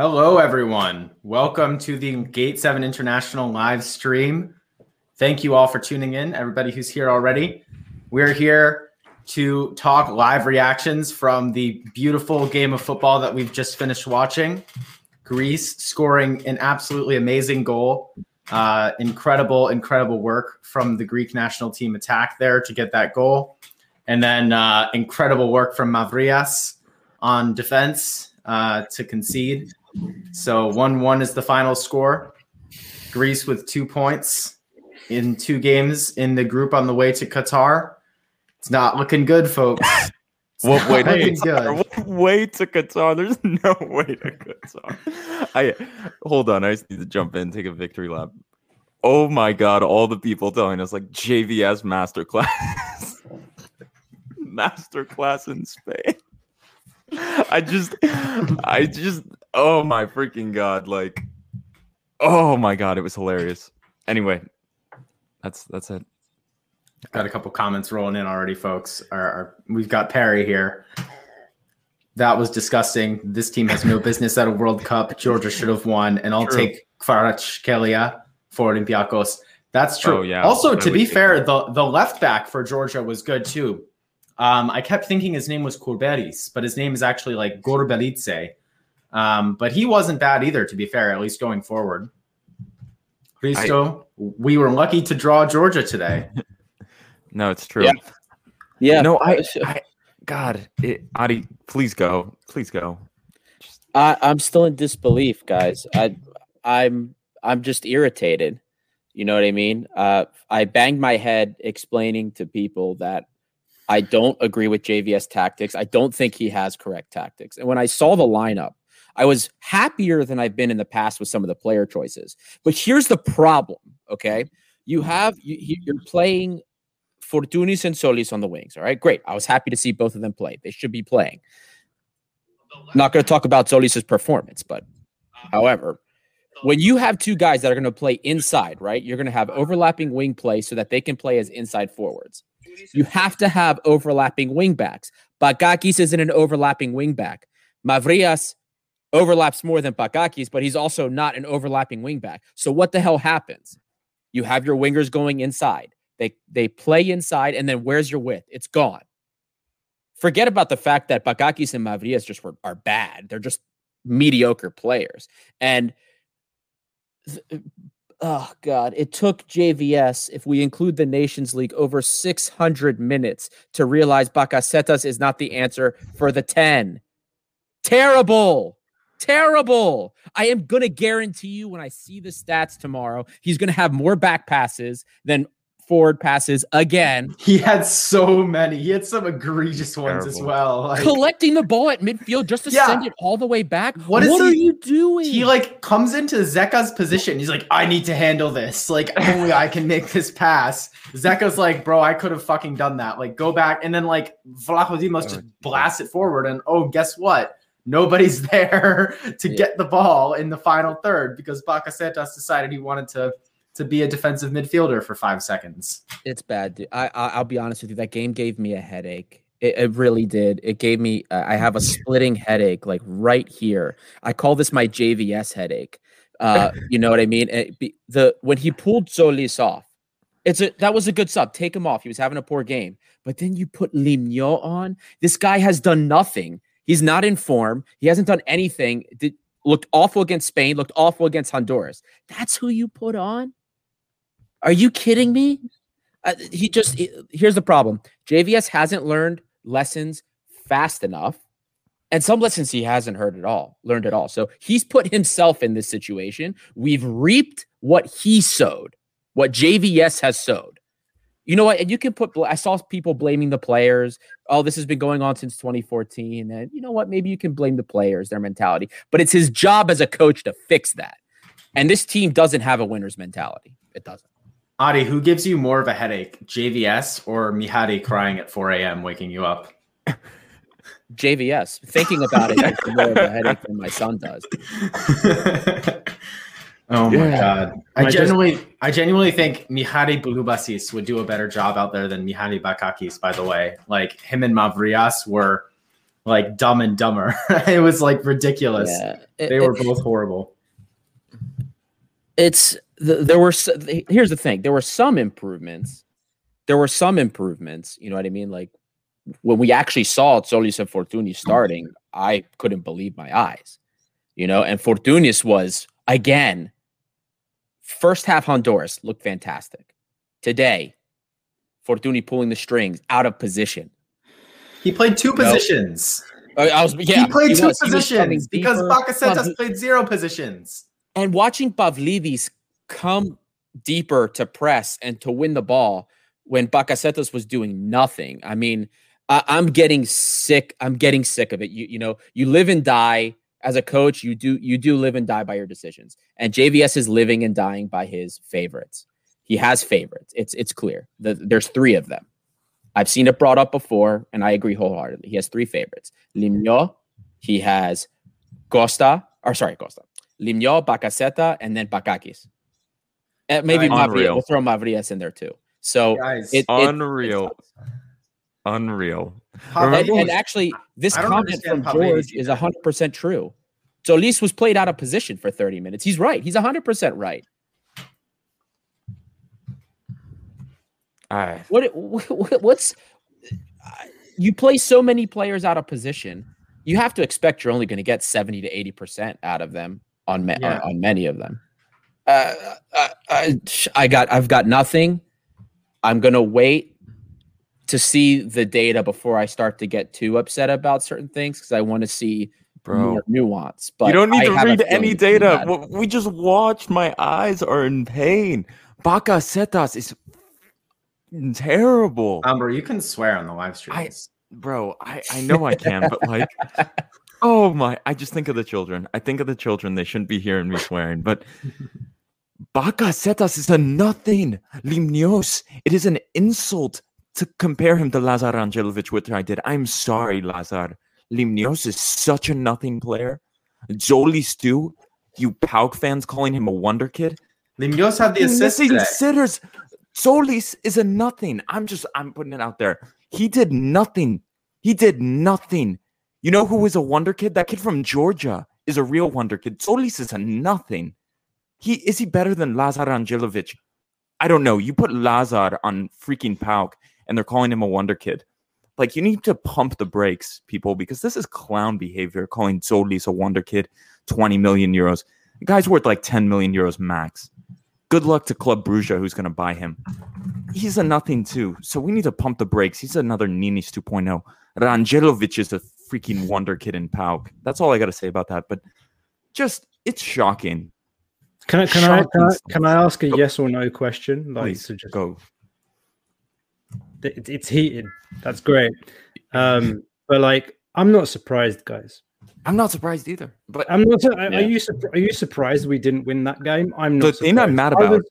Hello, everyone. Welcome to the Gate 7 International live stream. Thank you all for tuning in, everybody who's here already. We're here to talk live reactions from the beautiful game of football that we've just finished watching. Greece scoring an absolutely amazing goal. Uh, incredible, incredible work from the Greek national team attack there to get that goal. And then uh, incredible work from Mavrias on defense uh, to concede. So 1 1 is the final score. Greece with two points in two games in the group on the way to Qatar. It's not looking good, folks. What way to looking Qatar? What way to Qatar? There's no way to Qatar. I hold on. I just need to jump in, take a victory lap. Oh my god! All the people telling us like JVS masterclass, masterclass in Spain. I just, I just, oh my freaking god! Like, oh my god, it was hilarious. Anyway, that's that's it. Got a couple comments rolling in already, folks. Our, our, we've got Perry here. That was disgusting. This team has no business at a World Cup. Georgia should have won, and I'll True. take Kvaratskhelia for Olympiacos. That's true. Oh, yeah. Also, to be fair, the the left back for Georgia was good too. Um, I kept thinking his name was Kurberis, but his name is actually like Gorbelitse. Um, but he wasn't bad either, to be fair, at least going forward. Risto, we were lucky to draw Georgia today. No, it's true. Yeah. Yeah. No, I, I God, it, Adi, please go, please go. I, I'm still in disbelief, guys. I I'm I'm just irritated. You know what I mean? Uh, I banged my head explaining to people that I don't agree with JVS tactics. I don't think he has correct tactics. And when I saw the lineup, I was happier than I've been in the past with some of the player choices. But here's the problem. Okay, you mm-hmm. have you, you- you're playing Fortounis and Tzolis on the wings. All right, great. I was happy to see both of them play. They should be playing. Not going to talk about Tzolis's performance, but however, when you have two guys that are going to play inside, right? You're going to have overlapping wing play so that they can play as inside forwards. You have to have overlapping wing backs. Bakakis isn't an overlapping wing back. Mavrias overlaps more than Bakakis, but he's also not an overlapping wingback. So what the hell happens? You have your wingers going inside. They they play inside, and then where's your width? It's gone. Forget about the fact that Bakakis and Mavrias just were, are bad. They're just mediocre players. And th- uh, oh god, it took JVS, if we include the Nations League, over 600 minutes to realize Bakasetas is not the answer for the 10. Terrible. Terrible. I am going to guarantee you when I see the stats tomorrow, he's going to have more back passes than forward passes again. He had so many. He had some egregious ones as well. Like, collecting the ball at midfield just to Yeah. send it all the way back. What is are he- you doing? he like comes into Zeka's position. He's like, I need to handle this. Like, only I can make this pass. Zeka's like, bro, I could have fucking done that. Like, go back. And then like Vlachodimos Oh, just blasts it forward. And oh, guess what? Nobody's there to Yeah. get the ball in the final third because Bakasetas decided he wanted to to be a defensive midfielder for five seconds. it's bad. Dude. I, I I'll be honest with you. That game gave me a headache. It, it really did. It gave me. Uh, I have a splitting headache, like right here. I call this my JVS headache. Uh, you know what I mean? Be, the when he pulled Tzolis off, it's a that was a good sub. Take him off. He was having a poor game, but then you put Limno on. This guy has done nothing. He's not in form. He hasn't done anything. Did, looked awful against Spain. Looked awful against Honduras. That's who you put on. Are you kidding me? Uh, he just he- here's the problem. JVS hasn't learned lessons fast enough, and some lessons he hasn't heard at all, learned at all. So he's put himself in this situation. We've reaped what he sowed. what JVS has sowed. You know what? And you can put, I saw people blaming the players. Oh, this has been going on since 2014. And you know what? Maybe you can blame the players, their mentality, but it's his job as a coach to fix that. And this team doesn't have a winner's mentality. It doesn't. Adi, who gives you more of a headache, JVS or Mihari crying at 4 a.m., waking you up? JVS. Thinking about it is more of a headache than my son does. oh my god! I, I genuinely, just, I genuinely think Mihari Bulubasis would do a better job out there than Mihari Bakakis. By the way, like him and Mavrias were like dumb and dumber. it was like ridiculous. Yeah. It, they were it, both horrible. It's there were here's the thing there were some improvements there were some improvements you know what i mean like when we actually saw Tzolis and Fortounis starting i couldn't believe my eyes you know and Fortounis was again first half honduras looked fantastic today Fortuny pulling the strings out of position he played two positions I was, yeah, he played he two was, positions because Bakasetas played zero positions. And watching Pavlidis come deeper to press and to win the ball when Bakasetas was doing nothing. I mean, I, am getting sick. I'm getting sick of it. You you know, you live and die as a coach. You do you do live and die by your decisions. And JVS is living and dying by his favorites. He has favorites. It's it's clear. The, there's three of them. I've seen it brought up before, and I agree wholeheartedly. He has three favorites: Limno, he has Costa, or sorry, Costa, Limno, Bakaseta, and then Bakakis. Uh, maybe Mavrias. We'll throw Mavrias in there too. So Guys, it, unreal, unreal. And, and, actually, this comment from George is hundred percent true. So Tzolis was played out of position for 30 minutes. He's right. He's 100% right. All right. What, what what's uh, you play so many players out of position, you have to expect you're only going to get 70 to 80% out of them on, yeah. on, on many of them. Uh, uh, uh I, I, I got I've got nothing. I'm gonna wait to see the data before I start to get too upset about certain things because I want to see Bro. more nuance. But you don't need I to read any data. We just watched. My eyes are in pain. Bakasetas is terrible. Um, Amber, you can swear on the live stream. Bro, I, I know I can, but like Oh my! I just think of the children. I think of the children. They shouldn't be hearing me swearing. But Bakasetas is a nothing. Limnios. It is an insult to compare him to Lazar Randjelovic, which I did. I'm sorry, Lazar. Limnios is such a nothing player. Tzolis too. You PAOK fans calling him a wonder kid. Limnios had the assist. Missing sitters. Tzolis is a nothing. I'm just I'm putting it out there. He did nothing. He did nothing. You know who was a wonder kid? That kid from Georgia is a real wonder kid. Tzolis is a nothing. He is he better than Lazar Randjelovic? I don't know. You put Lazar on freaking PAOK and they're calling him a wonder kid. Like you need to pump the brakes, people, because this is clown behavior. Calling Tzolis a wonder kid, twenty million euros. The guy's worth like ten million euros max. Good luck to Club Brugge, who's going to buy him. He's a nothing too. So we need to pump the brakes. He's another Ninis 2.0. Randjelovic is a freaking wonder kid in PAOK. That's all I got to say about that. But just it's shocking. Can I can shocking I, can I can I ask a go. yes or no question? Like Please, to just go. It, it's heated. That's great. Um, but like, I'm not surprised, guys. I'm not surprised either. But I'm not. Are, yeah. you are you surprised we didn't win that game? I'm not. The thing I'm mad about. I was,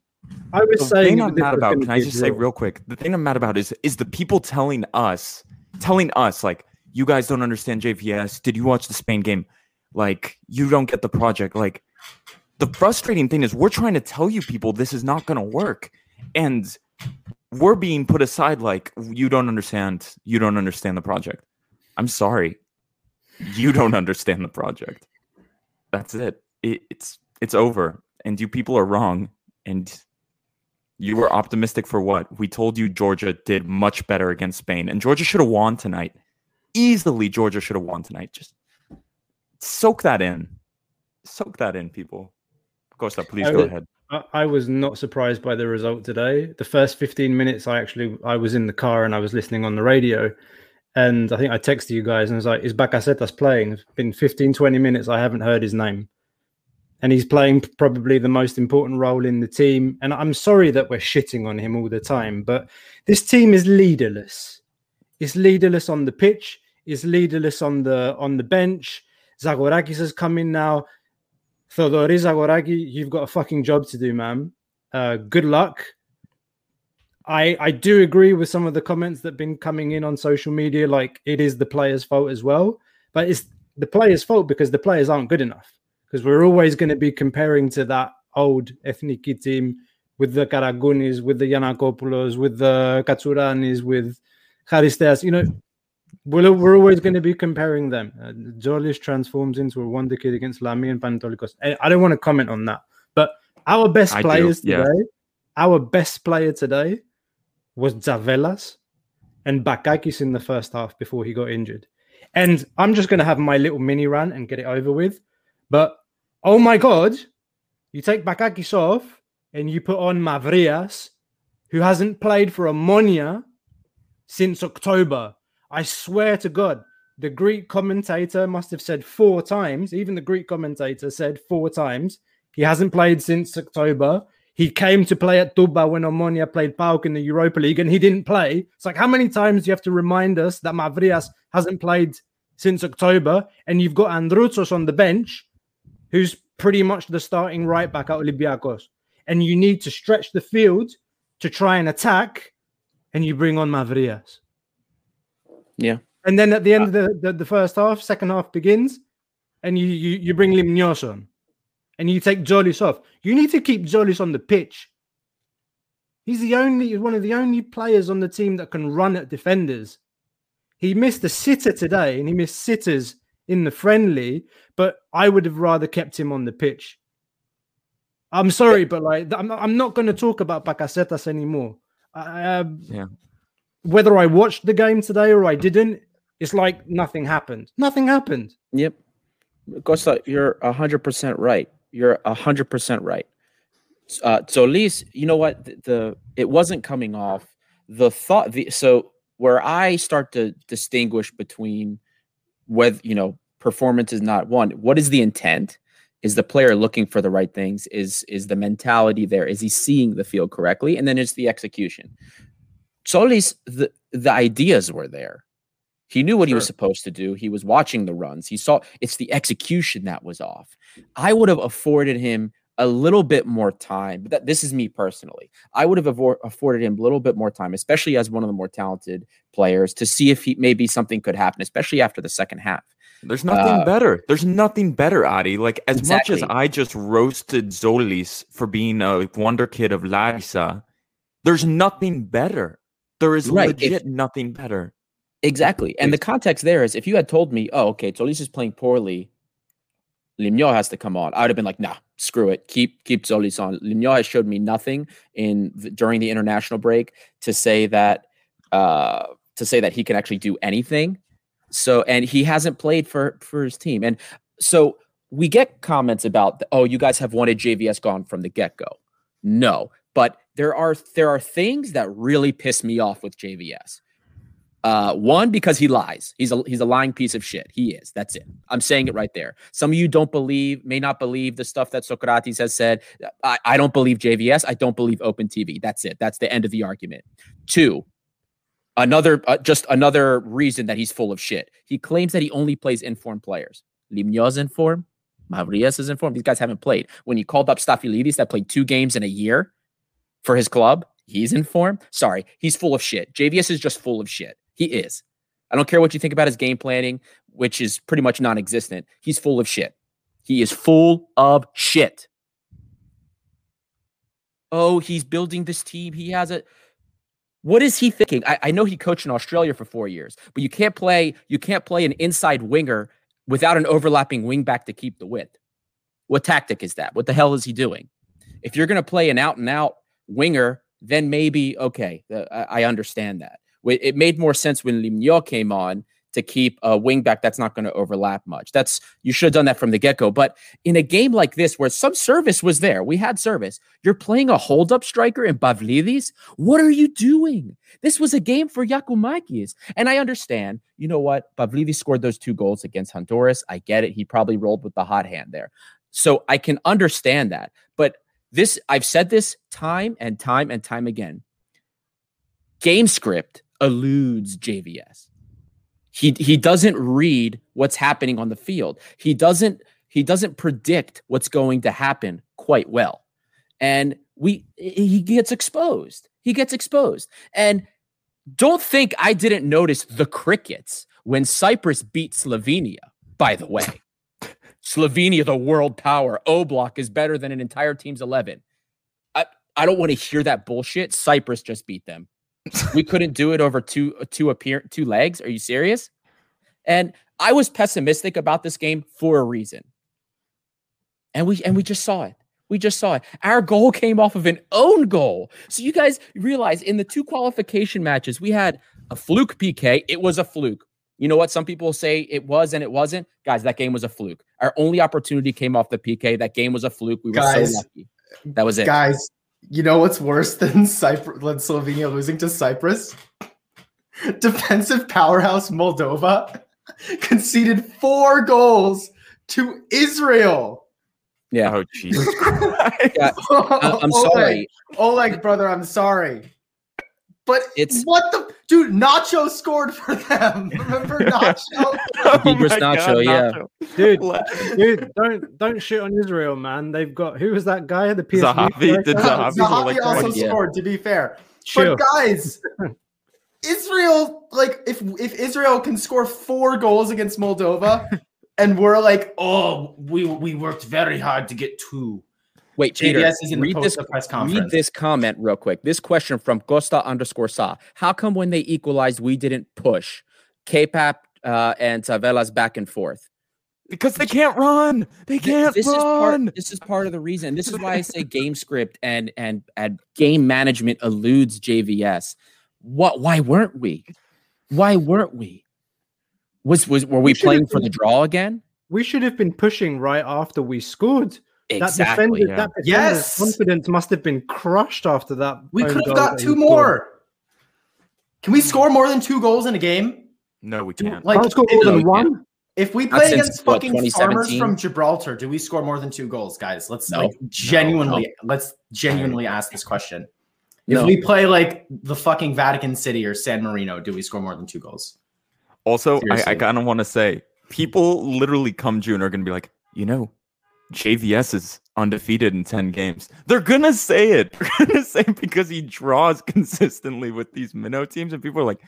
I was the saying thing I'm mad about. Can I just say real quick? The thing I'm mad about is is the people telling us, telling us like you guys don't understand JVS. Did you watch the Spain game? Like, you don't get the project. Like, the frustrating thing is we're trying to tell you people this is not going to work. And we're being put aside like, you don't understand. You don't understand the project. I'm sorry. You don't understand the project. That's it. it it's it's over. And you people are wrong. And you were optimistic for what? We told you Georgia did much better against Spain, and Georgia should have won tonight easily Georgia should have won tonight. Just soak that in. Soak that in, people. Costa, please go ahead. I was not surprised by the result today. The first 15 minutes, I actually I was in the car and I was listening on the radio. And I think I texted you guys and I was like, is Bakasetas playing? It's been 15, 20 minutes. I haven't heard his name. and he's playing probably the most important role in the team. And I'm sorry that we're shitting on him all the time, but this team is leaderless. It's leaderless on the pitch. It's leaderless on the on the bench. Zagorakis has come in now. Theodoris Zagoraki, you've got a fucking job to do, man. Uh, good luck. I I do agree with some of the comments that have been coming in on social media, like it is the players' fault as well. But it's the players' fault because the players aren't good enough because we're always going to be comparing to that old ethnic team with the Karagounis, with the Giannakopoulos, with the Katsouranis, with Charisteas. You know, we're, we're always going to be comparing them. Uh, transforms into a wonder kid against Lami and Panetolikos. I don't want to comment on that, but our best I players do, yeah. today, our best player today was Tzavellas and Bakakis in the first half before he got injured. And I'm just going to have my little mini rant and get it over with. But oh my god, you take Bakakis off and you put on Mavrias, who hasn't played for Omonia since October. I swear to God, the Greek commentator must have said four times. Even the Greek commentator said four times he hasn't played since October. He came to play at Toumba when Omonia played PAOK in the Europa League and he didn't play. It's like, how many times do you have to remind us that Mavrias hasn't played since October and you've got Androutsos on the bench who's pretty much the starting right back at Olympiacos, and you need to stretch the field to try and attack, and you bring on Mavrias. Yeah. And then at the end uh, of the, the, the, first half, second half begins, and you, you, you bring Limnios on, and you take Tzolis off. You need to keep Tzolis on the pitch. He's the only one of the only players on the team that can run at defenders. He missed a sitter today, and he missed sitters in the friendly, but I would have rather kept him on the pitch. I'm sorry, but like I'm, I'm not going to talk about Bakasetas anymore. Uh, yeah. Whether I watched the game today or I didn't, it's like nothing happened. Nothing happened. Yep. Costa, you're hundred percent right. You're hundred percent right. Uh, so least you know what the, the it wasn't coming off the thought. The, so where I start to distinguish between whether you know performance is not one what is the intent is the player looking for the right things is is the mentality there is he seeing the field correctly and then it's the execution so at least the the ideas were there he knew what sure. he was supposed to do he was watching the runs he saw it's the execution that was off i would have afforded him a little bit more time. But that, this is me personally. I would have avo- afforded him a little bit more time, especially as one of the more talented players, to see if he maybe something could happen, especially after the second half. There's nothing uh, better. There's nothing better, Adi. Like as exactly. much as I just roasted Tzolis for being a wonder kid of Larissa, there's nothing better. There is right. legit if, nothing better. Exactly. And the context there is if you had told me, oh, okay, Tzolis is playing poorly, Limnio has to come on, I would have been like, nah, screw it. Keep keep Tzolis on. Limnio has showed me nothing in the, during the international break to say that uh, to say that he can actually do anything. So and he hasn't played for for his team. And so we get comments about oh you guys have wanted JVS gone from the get go. No, but there are there are things that really piss me off with JVS. Uh, one because he lies. He's a he's a lying piece of shit. He is. That's it. I'm saying it right there. Some of you don't believe, may not believe the stuff that Socrates has said. I, I don't believe JVS. I don't believe Open TV. That's it. That's the end of the argument. Two, another uh, just another reason that he's full of shit. He claims that he only plays informed players. Limnio's in form. Mavrias is informed. These guys haven't played. When he called up Stafylidis that played two games in a year for his club, he's in form. Sorry, he's full of shit. JVS is just full of shit. He is. I don't care what you think about his game planning, which is pretty much non existent. He's full of shit. He is full of shit. Oh, he's building this team. He has it. What is he thinking? I, I know he coached in Australia for four years, but you can't play. You can't play an inside winger without an overlapping wingback to keep the width. What tactic is that? What the hell is he doing? If you're going to play an out and out winger, then maybe okay, uh, I, understand that it made more sense when Limnio came on to keep a wingback that's not going to overlap much. That's you should have done that from the get go. But in a game like this, where some service was there, we had service. You're playing a hold up striker in Pavlidis. What are you doing? This was a game for Giakoumakis, And I understand. You know what? Pavlidis scored those two goals against Honduras. I get it. He probably rolled with the hot hand there. So I can understand that. But this, I've said this time and time and time again. Game script eludes JVS. He he doesn't read what's happening on the field. He doesn't he doesn't predict what's going to happen quite well. And we he gets exposed. He gets exposed. And don't think I didn't notice the crickets when Cyprus beat Slovenia, by the way. Slovenia, the world power. Oblak is better than an entire team's 11. I, I don't want to hear that bullshit. Cyprus just beat them. we couldn't do it over two two appear two legs. Are you serious? And I was pessimistic about this game for a reason. And we and we just saw it. We just saw it. Our goal came off of an own goal. So you guys realize in the two qualification matches, we had a fluke PK. It was a fluke. You know what? Some people say it was and it wasn't. Guys, that game was a fluke. Our only opportunity came off the PK. That game was a fluke. We were Guys, so lucky. That was it. Guys, you know what's worse than Cyprus than Slovenia losing to Cyprus? Defensive powerhouse Moldova conceded four goals to Israel. Yeah. Oh Jesus Christ. Yeah. I- I'm Oleg, sorry. Oleg, brother, I'm sorry. But It's- what the dude, Nacho scored for them. Remember Nacho? Oh Nacho, God, yeah. Nacho. Dude, dude, don't don't shit on Israel, man. They've got who was that guy? at The PSV Zahavi, did striker? Zahavi- Zahavi like also 20, yeah. scored, to be fair. Chill. But guys, Israel, like if if Israel can score four goals against Moldova, and we're like, oh, we we worked very hard to get two. Wait, Peter, is in the read this, press read this comment real quick. This question from Costa underscore Sa. How come when they equalized, we didn't push K-Pap uh, and Tavelas back and forth? Because they can't run. They can't this is part run. this is part of the reason this is why i say game script and and and game management eludes jvs what why weren't we why weren't we was was were we We playing have for been- the draw again We should have been pushing right after we scored. Exactly That defender, yeah. that Yes. confidence must have been crushed after that. we could have got that he two scored. more. Can we score more than two goals in a game? No, we can't. Like Can't score more if, No, than we one. if we Not play since, against what, fucking farmers from Gibraltar, do we score more than two goals, guys? Let's No. like genuinely let's genuinely ask this question. If No. we play like the fucking Vatican City or San Marino, do we score more than two goals? Also, I, I Seriously. kind of want to say people literally come June are going to be like, you know, JVS is undefeated in 10 games. They're going to say it. They're going to say because he draws consistently with these minnow teams. And people are like,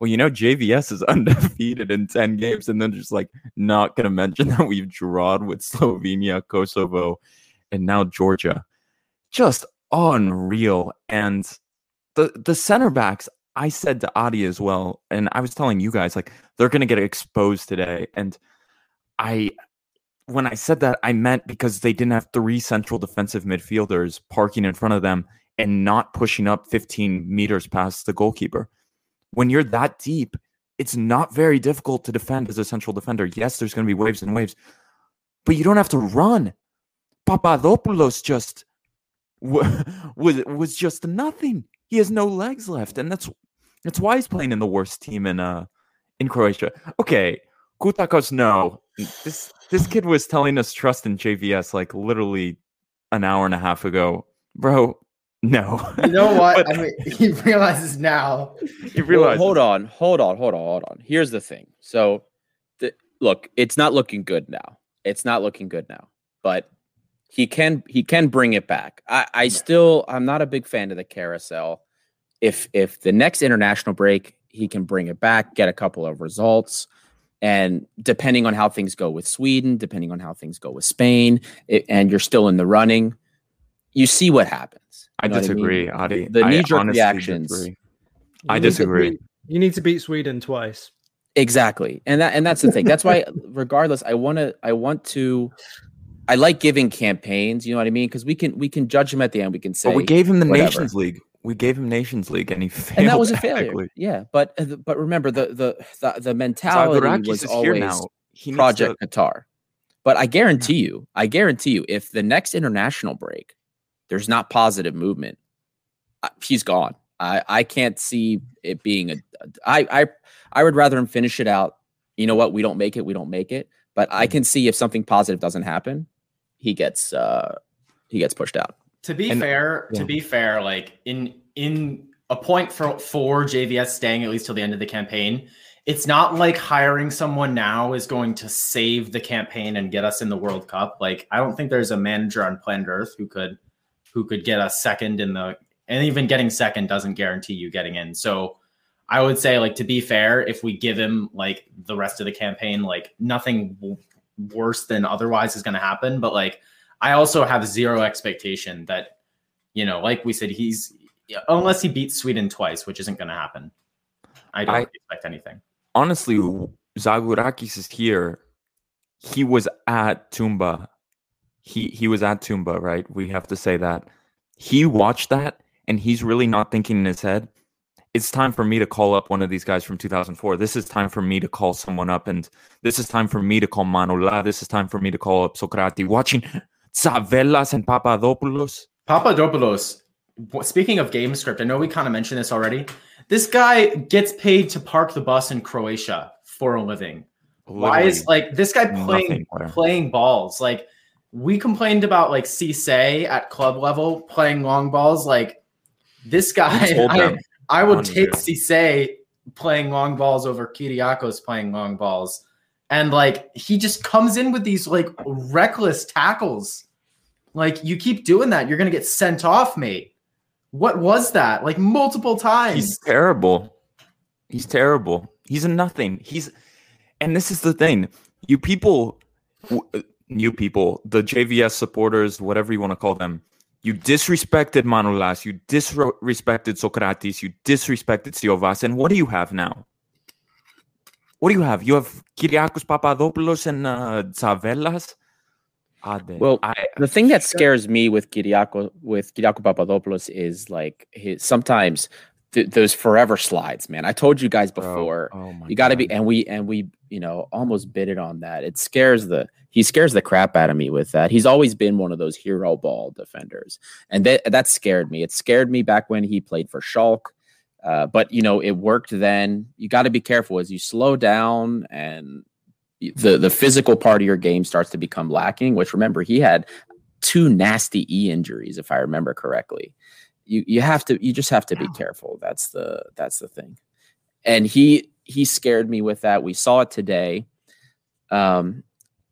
well, you know, JVS is undefeated in 10 games. And then just like not going to mention that we've drawn with Slovenia, Kosovo, and now Georgia. Just unreal. And the, the center backs, I said to Adi as well, and I was telling you guys, like, they're going to get exposed today. And I, when I said that, I meant because they didn't have three central defensive midfielders parking in front of them and not pushing up 15 meters past the goalkeeper. When you're that deep, it's not very difficult to defend as a central defender. Yes, there's going to be waves and waves, but you don't have to run. Papadopoulos just was was just nothing. He has no legs left, and that's that's why he's playing in the worst team in uh in Croatia. Okay, Kutakos, no. This this kid was telling us trust in JVS like literally an hour and a half ago, bro. No, You know what? But- I mean, he realizes now. you Well, hold on hold on hold on hold on. Here's the thing. So the, look it's not looking good now. It's not looking good now. But he can he can bring it back. I i still i'm not a big fan of the carousel. If if the next international break he can bring it back get a couple of results and depending on how things go with sweden depending on how things go with spain it, and you're still in the running you see what happens I You know what mean? disagree, Adi. the I knee-jerk reactions disagree. I disagree. beat- you need to beat Sweden twice. Exactly. And that and that's the thing. That's why regardless I want to I want to I like giving campaigns, you know what I mean? Because we can we can judge him at the end. We can say But we gave him the whatever. Nations League. We gave him Nations League, and he failed. and that was a failure. Yeah, but uh, but remember the the the, the mentality was is here always now. He needs Project to- Qatar. But I guarantee you, I guarantee you, if the next international break, there's not positive movement, uh, he's gone. I I can't see it being a. I I I would rather him finish it out. You know what? We don't make it. We don't make it. But I Mhm. can see if something positive doesn't happen, he gets uh he gets pushed out. To be And- fair, yeah. to be fair, like in in a point for for JVS staying at least till the end of the campaign, it's not like hiring someone now is going to save the campaign and get us in the World Cup. Like I don't think there's a manager on planet Earth who could who could get us second in the and even getting second doesn't guarantee you getting in. So I would say like to be fair, if we give him like the rest of the campaign, like nothing w- worse than otherwise is going to happen. But like I also have zero expectation that you know, like we said, he's unless he beats Sweden twice, which isn't going to happen. I don't I- expect anything. honestly, Zagorakis is here. He was at Toumba. He he was at Toumba, right? We have to say that. He watched that and he's really not thinking in his head. It's time for me to call up one of these guys from 2004. This is time for me to call someone up and this is time for me to call Manola. This is time for me to call up Socrati. Watching Tzavellas and Papadopoulos. Papadopoulos. Speaking of game script, I know we kind of mentioned this already. This guy gets paid to park the bus in Croatia for a living. Why is like this guy playing playing balls? Like we complained about like Cisse at club level playing long balls. Like this guy, I. I would take? Cisse playing long balls over Kyriakos playing long balls. And like he just comes in with these like reckless tackles. Like you keep doing that, you're gonna get sent off, mate. What was that? Like multiple times. He's terrible. He's terrible. He's a nothing. He's, and this is the thing. You people, w- you people, the JVS supporters, whatever you want to call them, you disrespected Manolas. You disrespected Socrates. You disrespected Siovas. And what do you have now? What do you have? You have Kyriakos Papadopoulos and uh. Well, I, The thing that scares me with Kyriako with Kyriako Papadopoulos is like his sometimes th- those forever slides, man. I told you guys before. oh my you got to be and we and we you know almost bid it on that it scares the he scares the crap out of me with that he's always been one of those hero ball defenders and that that scared me it scared me back when he played for Schalke uh, but you know it worked then. You got to be careful. As you slow down and the the physical part of your game starts to become lacking which remember he had two nasty e injuries if i remember correctly. You you have to you just have to be careful. That's the that's the thing. And he he scared me with that. We saw it today. Um,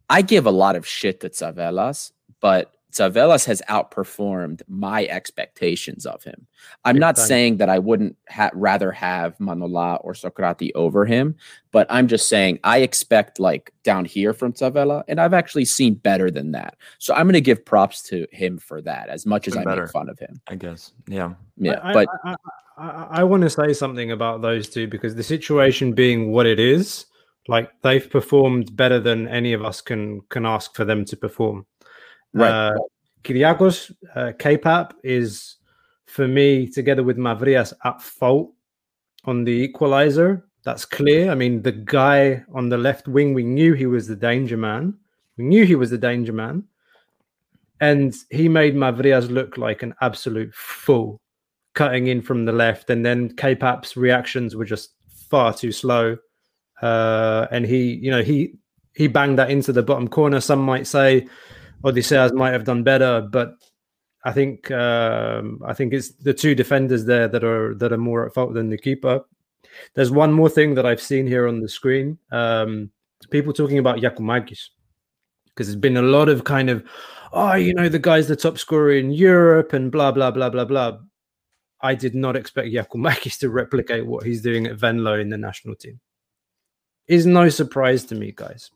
I give a lot of shit to Tzavellas, but Tzavellas has outperformed my expectations of him. I'm Big not time. saying that I wouldn't ha- rather have Manola or Socrati over him, but I'm just saying I expect like down here from Zavela, and I've actually seen better than that. So I'm going to give props to him for that, as much as I better. make fun of him. I guess. Yeah. Yeah, I, but I, I, I, I want to say something about those two because the situation being what it is, like they've performed better than any of us can can ask for them to perform. Right. Uh, Kyriakos uh, K-Pap is for me together with Mavrias at fault on the equalizer. That's clear. I mean, the guy on the left wing, we knew he was the danger man. We knew he was the danger man. And he made Mavrias look like an absolute fool cutting in from the left. And then K-Pap's reactions were just far too slow. Uh, and he, you know, he he banged that into the bottom corner. Some might say Odysseas might have done better, but I think um, I think it's the two defenders there that are that are more at fault than the keeper. There's one more thing that I've seen here on the screen. Um, people talking about Giakoumakis because there's been a lot of kind of, oh, you know, the guy's the top scorer in Europe and blah blah blah blah blah. I did not expect Giakoumakis to replicate what he's doing at Venlo in the national team. Is no surprise to me, guys.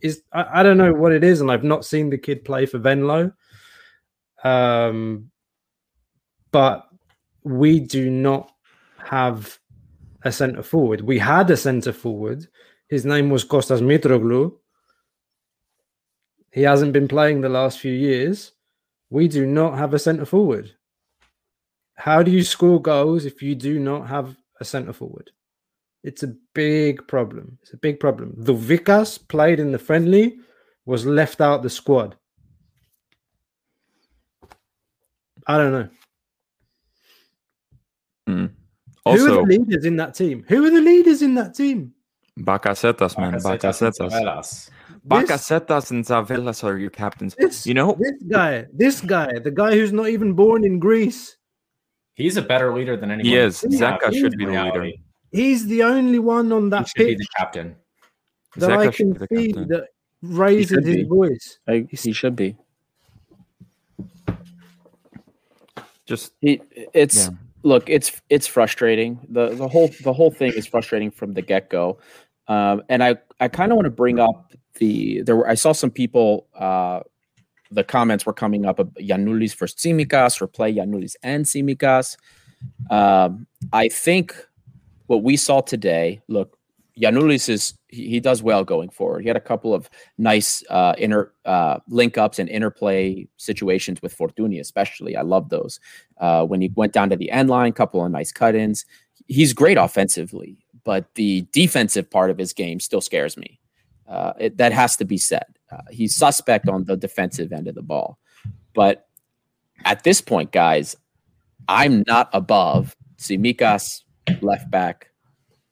Is I, I don't know what it is, and I've not seen the kid play for Venlo. Um, but we do not have a centre forward. We had a centre forward. His name was Kostas Mitroglou. He hasn't been playing the last few years. We do not have a centre forward. How do you score goals if you do not have a centre forward? It's a big problem. It's a big problem. The Vikas played in the friendly, was left out the squad. I don't know. Hmm. Who Also, are the leaders in that team? Who are the leaders in that team? Bakasetas, man. Bacacetas. Bakasetas and Tzavellas are your captains. This, you know, this guy, this guy, the guy who's not even born in Greece. He's a better leader than anyone. he is. Yeah, Zeka should be the leader. Reality. He's the only one on He that should be pitch the captain. that I Zeka should can be see captain. that raises his be. voice. I, he should be. Just He, it's Yeah. look, it's it's frustrating. the the whole The whole thing is frustrating from the get go. Um, and I I kind of want to bring up the there were I saw some people. Uh, the comments were coming up of Giannoulis versus Tsimikas, or play Giannoulis and Tsimikas. Um, I think what we saw today. Look, Giannoulis is he, does well going forward. He had a couple of nice uh, inner uh, link ups and interplay situations with Fortuny, especially. I love those. Uh, when he went down to the end line, couple of nice cut ins. He's great offensively, but the defensive part of his game still scares me. Uh, it, that has to be said. Uh, he's suspect on the defensive end of the ball. But at this point, guys, I'm not above Tsimikas left back,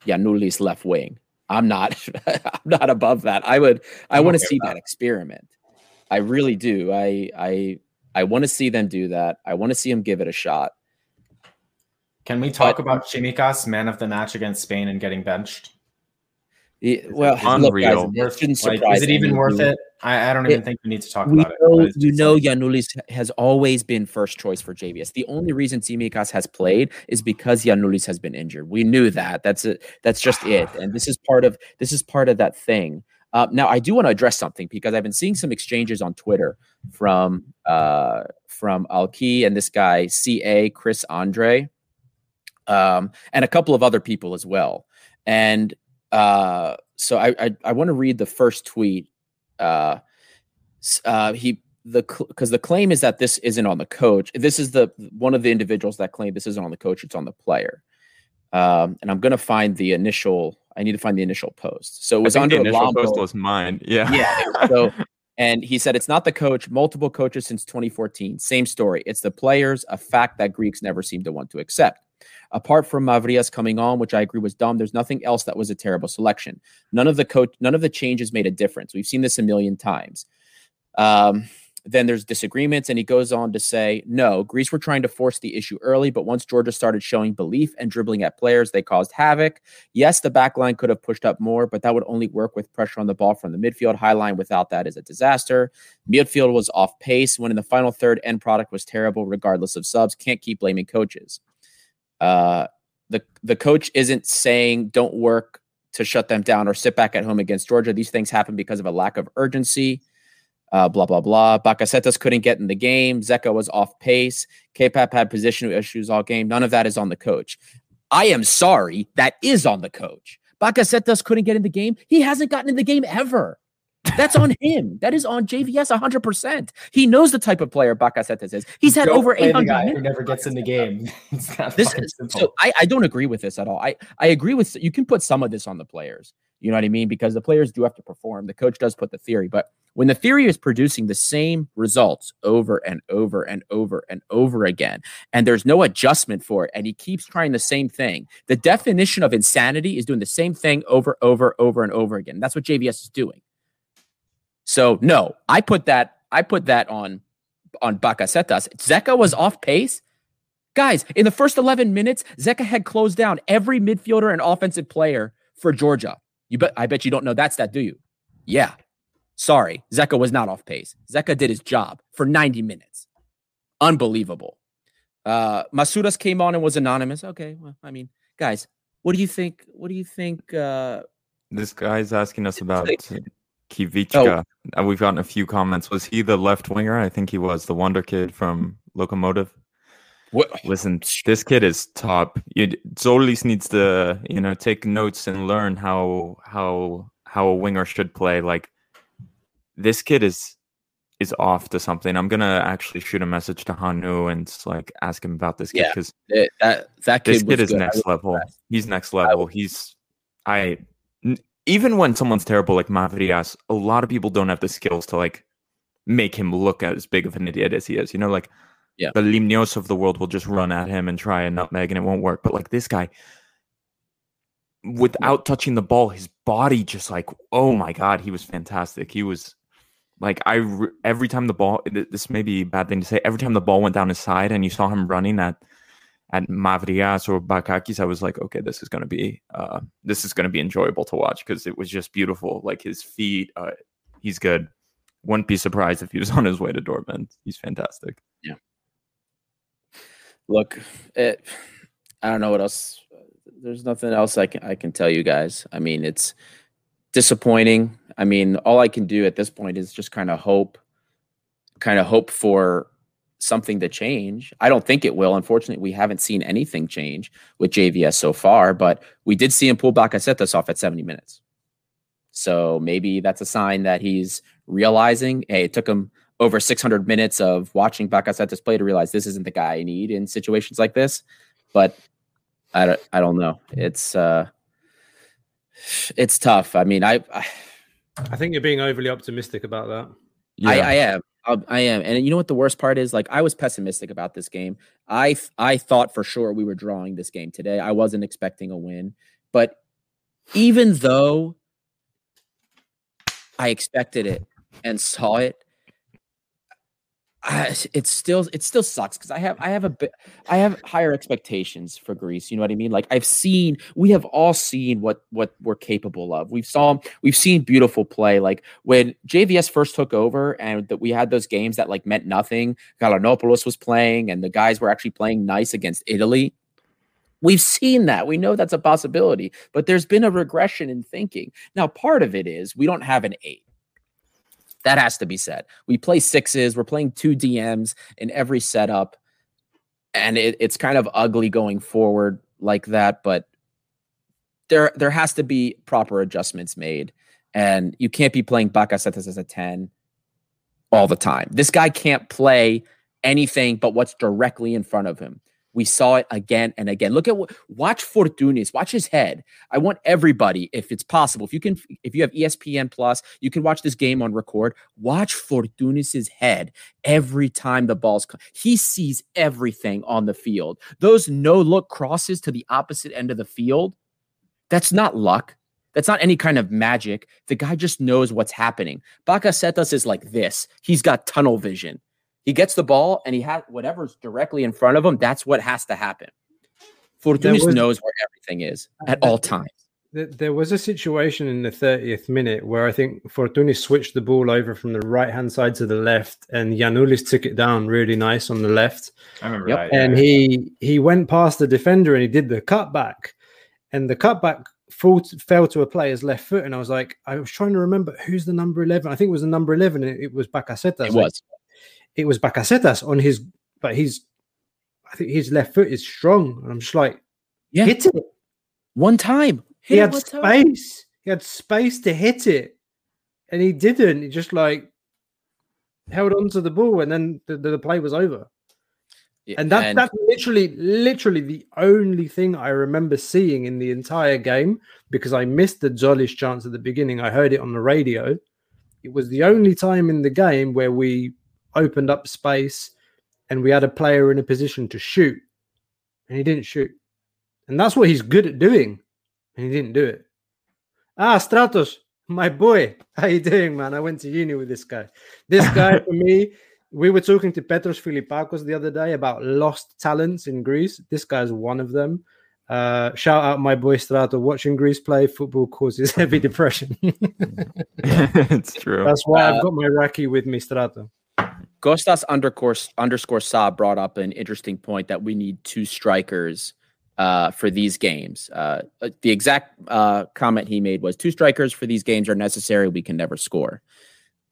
Giannoulis left wing. I'm not. I'm not above that. I would. I want to see that experiment. I really do. I. I. I want to see them do that. I want to see them give it a shot. Can we talk But- about Tsimikas, man of the match against Spain, and getting benched? Yeah, well, it look, guys, unreal? it shouldn't Like, is it even worth it? I, I don't even It- think we need to talk about it. know, it's you know, Giannoulis has always been first choice for JVS. The only reason Tsimikas has played is because Giannoulis has been injured. We knew that. That's it. That's just it. And this is part of this is part of that thing. Uh, now, I do want to address something because I've been seeing some exchanges on Twitter from uh, from Alki and this guy Ca Chris Andre, um, and a couple of other people as well. And uh, so I I, I want to read the first tweet. Uh, uh, he the because the claim is that this isn't on the coach. This is the one of the individuals that claim this isn't on the coach. It's on the player. Um, and I'm gonna find the initial. I need to find the initial post. So it was under the initial post was mine. Yeah. Yeah. So, and he said it's not the coach. Multiple coaches since 2014. Same story. It's the players. A fact that Greeks never seem to want to accept. Apart from Mavrias coming on, which I agree was dumb, there's nothing else that was a terrible selection. None of the coach, none of the changes made a difference. We've seen this a million times. Um, then there's disagreements, and he goes on to say, no, Greece were trying to force the issue early, but once Georgia started showing belief and dribbling at players, they caused havoc. Yes, the back line could have pushed up more, but that would only work with pressure on the ball from the midfield. High line without that is a disaster. Midfield was off pace when in the final third, end product was terrible, regardless of subs. Can't keep blaming coaches. Uh, the the coach isn't saying don't work to shut them down or sit back at home against Georgia. These things happen because of a lack of urgency. Uh, blah blah blah. Bakasetas couldn't get in the game. Zeka was off pace. K-Pap had positional issues all game. None of that is on the coach. I am sorry, that is on the coach. Bakasetas couldn't get in the game. He hasn't gotten in the game ever. That's on him. That is on JVS 100%. He knows the type of player Bakasetas is. He's had Don't over play the 800 guy minutes. who never gets in the game. This is simple. so I, I don't agree with this at all. I, I agree with you can put some of this on the players. You know what I mean? Because the players do have to perform. The coach does put the theory, but when the theory is producing the same results over and over and over and over again, and there's no adjustment for it, and he keeps trying the same thing, the definition of insanity is doing the same thing over, over, over, and over again. That's what JVS is doing. So no, I put that I put that on on Bakasetas. Zeka was off pace. Guys, in the first 11 minutes, Zeka had closed down every midfielder and offensive player for Georgia. You bet I bet you don't know that stat, do you? Yeah. Sorry, Zeka was not off pace. Zeka did his job for 90 minutes. Unbelievable. Uh Masouras came on and was anonymous. Okay, well, I mean, guys, what do you think? What do you think uh This guy's asking us about Kivichka. Uh, We've gotten a few comments. Was he the left winger? I think he was the wonder kid from Locomotive. what Listen, this kid is top. Tzolis needs to, you know, take notes and learn how how how a winger should play. Like this kid is is off to something. I'm gonna actually shoot a message to Hanu and like ask him about this kid because that that, that kid this kid is good. Next level. He's next level. He's I even when someone's terrible like Mavrias, a lot of people don't have the skills to like make him look as big of an idiot as he is. You know, like Yeah. the Limnios of the world will just run at him and try a nutmeg and it won't work. But like this guy, without touching the ball, his body just like, oh my god, he was fantastic. He was like I every time the ball. This may be a bad thing to say. Every time the ball went down his side and you saw him running at at Mavrias or Bakakis, I was like, okay, this is gonna be uh, this is gonna be enjoyable to watch because it was just beautiful. Like his feet, uh, he's good. Wouldn't be surprised if he was on his way to Dortmund. He's fantastic. Yeah. Look, it, I don't know what else. There's nothing else I can I can tell you guys. I mean, it's disappointing. I mean, all I can do at this point is just kind of hope, kind of hope for something to change. I don't think it will. Unfortunately, we haven't seen anything change with JVS so far, but we did see him pull back Bakasetas off at 70 minutes. So maybe that's a sign that he's realizing, hey, it took him over 600 minutes of watching Bakasetas play to realize this isn't the guy I need in situations like this. But I don't, I don't know. It's uh, it's tough. I mean, I, I, I think you're being overly optimistic about that. Yeah. I, I am. I am, and you know what the worst part is? Like I was pessimistic about this game. I I thought for sure we were drawing this game today. I wasn't expecting a win, but even though I expected it and saw it, I, it's still it still sucks because I have I have a bit I have higher expectations for Greece. You know what I mean? Like I've seen we have all seen what what we're capable of. We've saw we've seen beautiful play. Like when JVS first took over and that we had those games that like meant nothing. Galanopoulos was playing and the guys were actually playing nice against Italy. We've seen that. We know that's a possibility, but there's been a regression in thinking. Now, part of it is we don't have an eight. That has to be said. We play sixes. We're playing two DMs in every setup, and it, it's kind of ugly going forward like that. But there, there has to be proper adjustments made, and you can't be playing Bakasetas as a ten all the time. This guy can't play anything but what's directly in front of him. We saw it again and again. Look at what watch Fortounis, watch his head. I want everybody, if it's possible, if you can, if you have ESPN Plus, you can watch this game on record. Watch Fortounis's head every time the ball's. Come. He sees everything on the field. Those no look crosses to the opposite end of the field. That's not luck. That's not any kind of magic. The guy just knows what's happening. Bakasetas is like this. He's got tunnel vision. He gets the ball and he has whatever's directly in front of him. That's what has to happen. Fortounis was, knows where everything is at all times. There was a situation in the 30th minute where I think Fortounis switched the ball over from the right hand side to the left, and Giannoulis took it down really nice on the left. I remember yep. that. Yeah. And he he went past the defender and he did the cutback, and the cutback full, fell to a player's left foot. And I was like, I was trying to remember who's the number 11. I think it was the number 11. It, it was Bakasetas. It was it was Bakasetas on his, but his, I think his left foot is strong. And I'm just like, yeah. hit it. One time. Hit he had space. Time. He had space to hit it. And he didn't. He just like held on to the ball and then the, the, play was over. Yeah, and that and... that's literally literally the only thing I remember seeing in the entire game because I missed the Tzolis chance at the beginning. I heard it on the radio. It was the only time in the game where we opened up space and we had a player in a position to shoot and he didn't shoot. And that's what he's good at doing. And he didn't do it. Ah, Stratos, my boy. How you doing, man? I went to uni with this guy. This guy for me, we were talking to Petros Philippakos the other day about lost talents in Greece. This guy's one of them. Uh, shout out my boy Strato. Watching Greece play football causes heavy depression. it's true. That's why uh, I've got my Raki with me, Strato. Kostas underscore underscore Saab brought up an interesting point that we need two strikers uh, for these games. Uh, uh, the exact uh, comment he made was two strikers for these games are necessary. We can never score.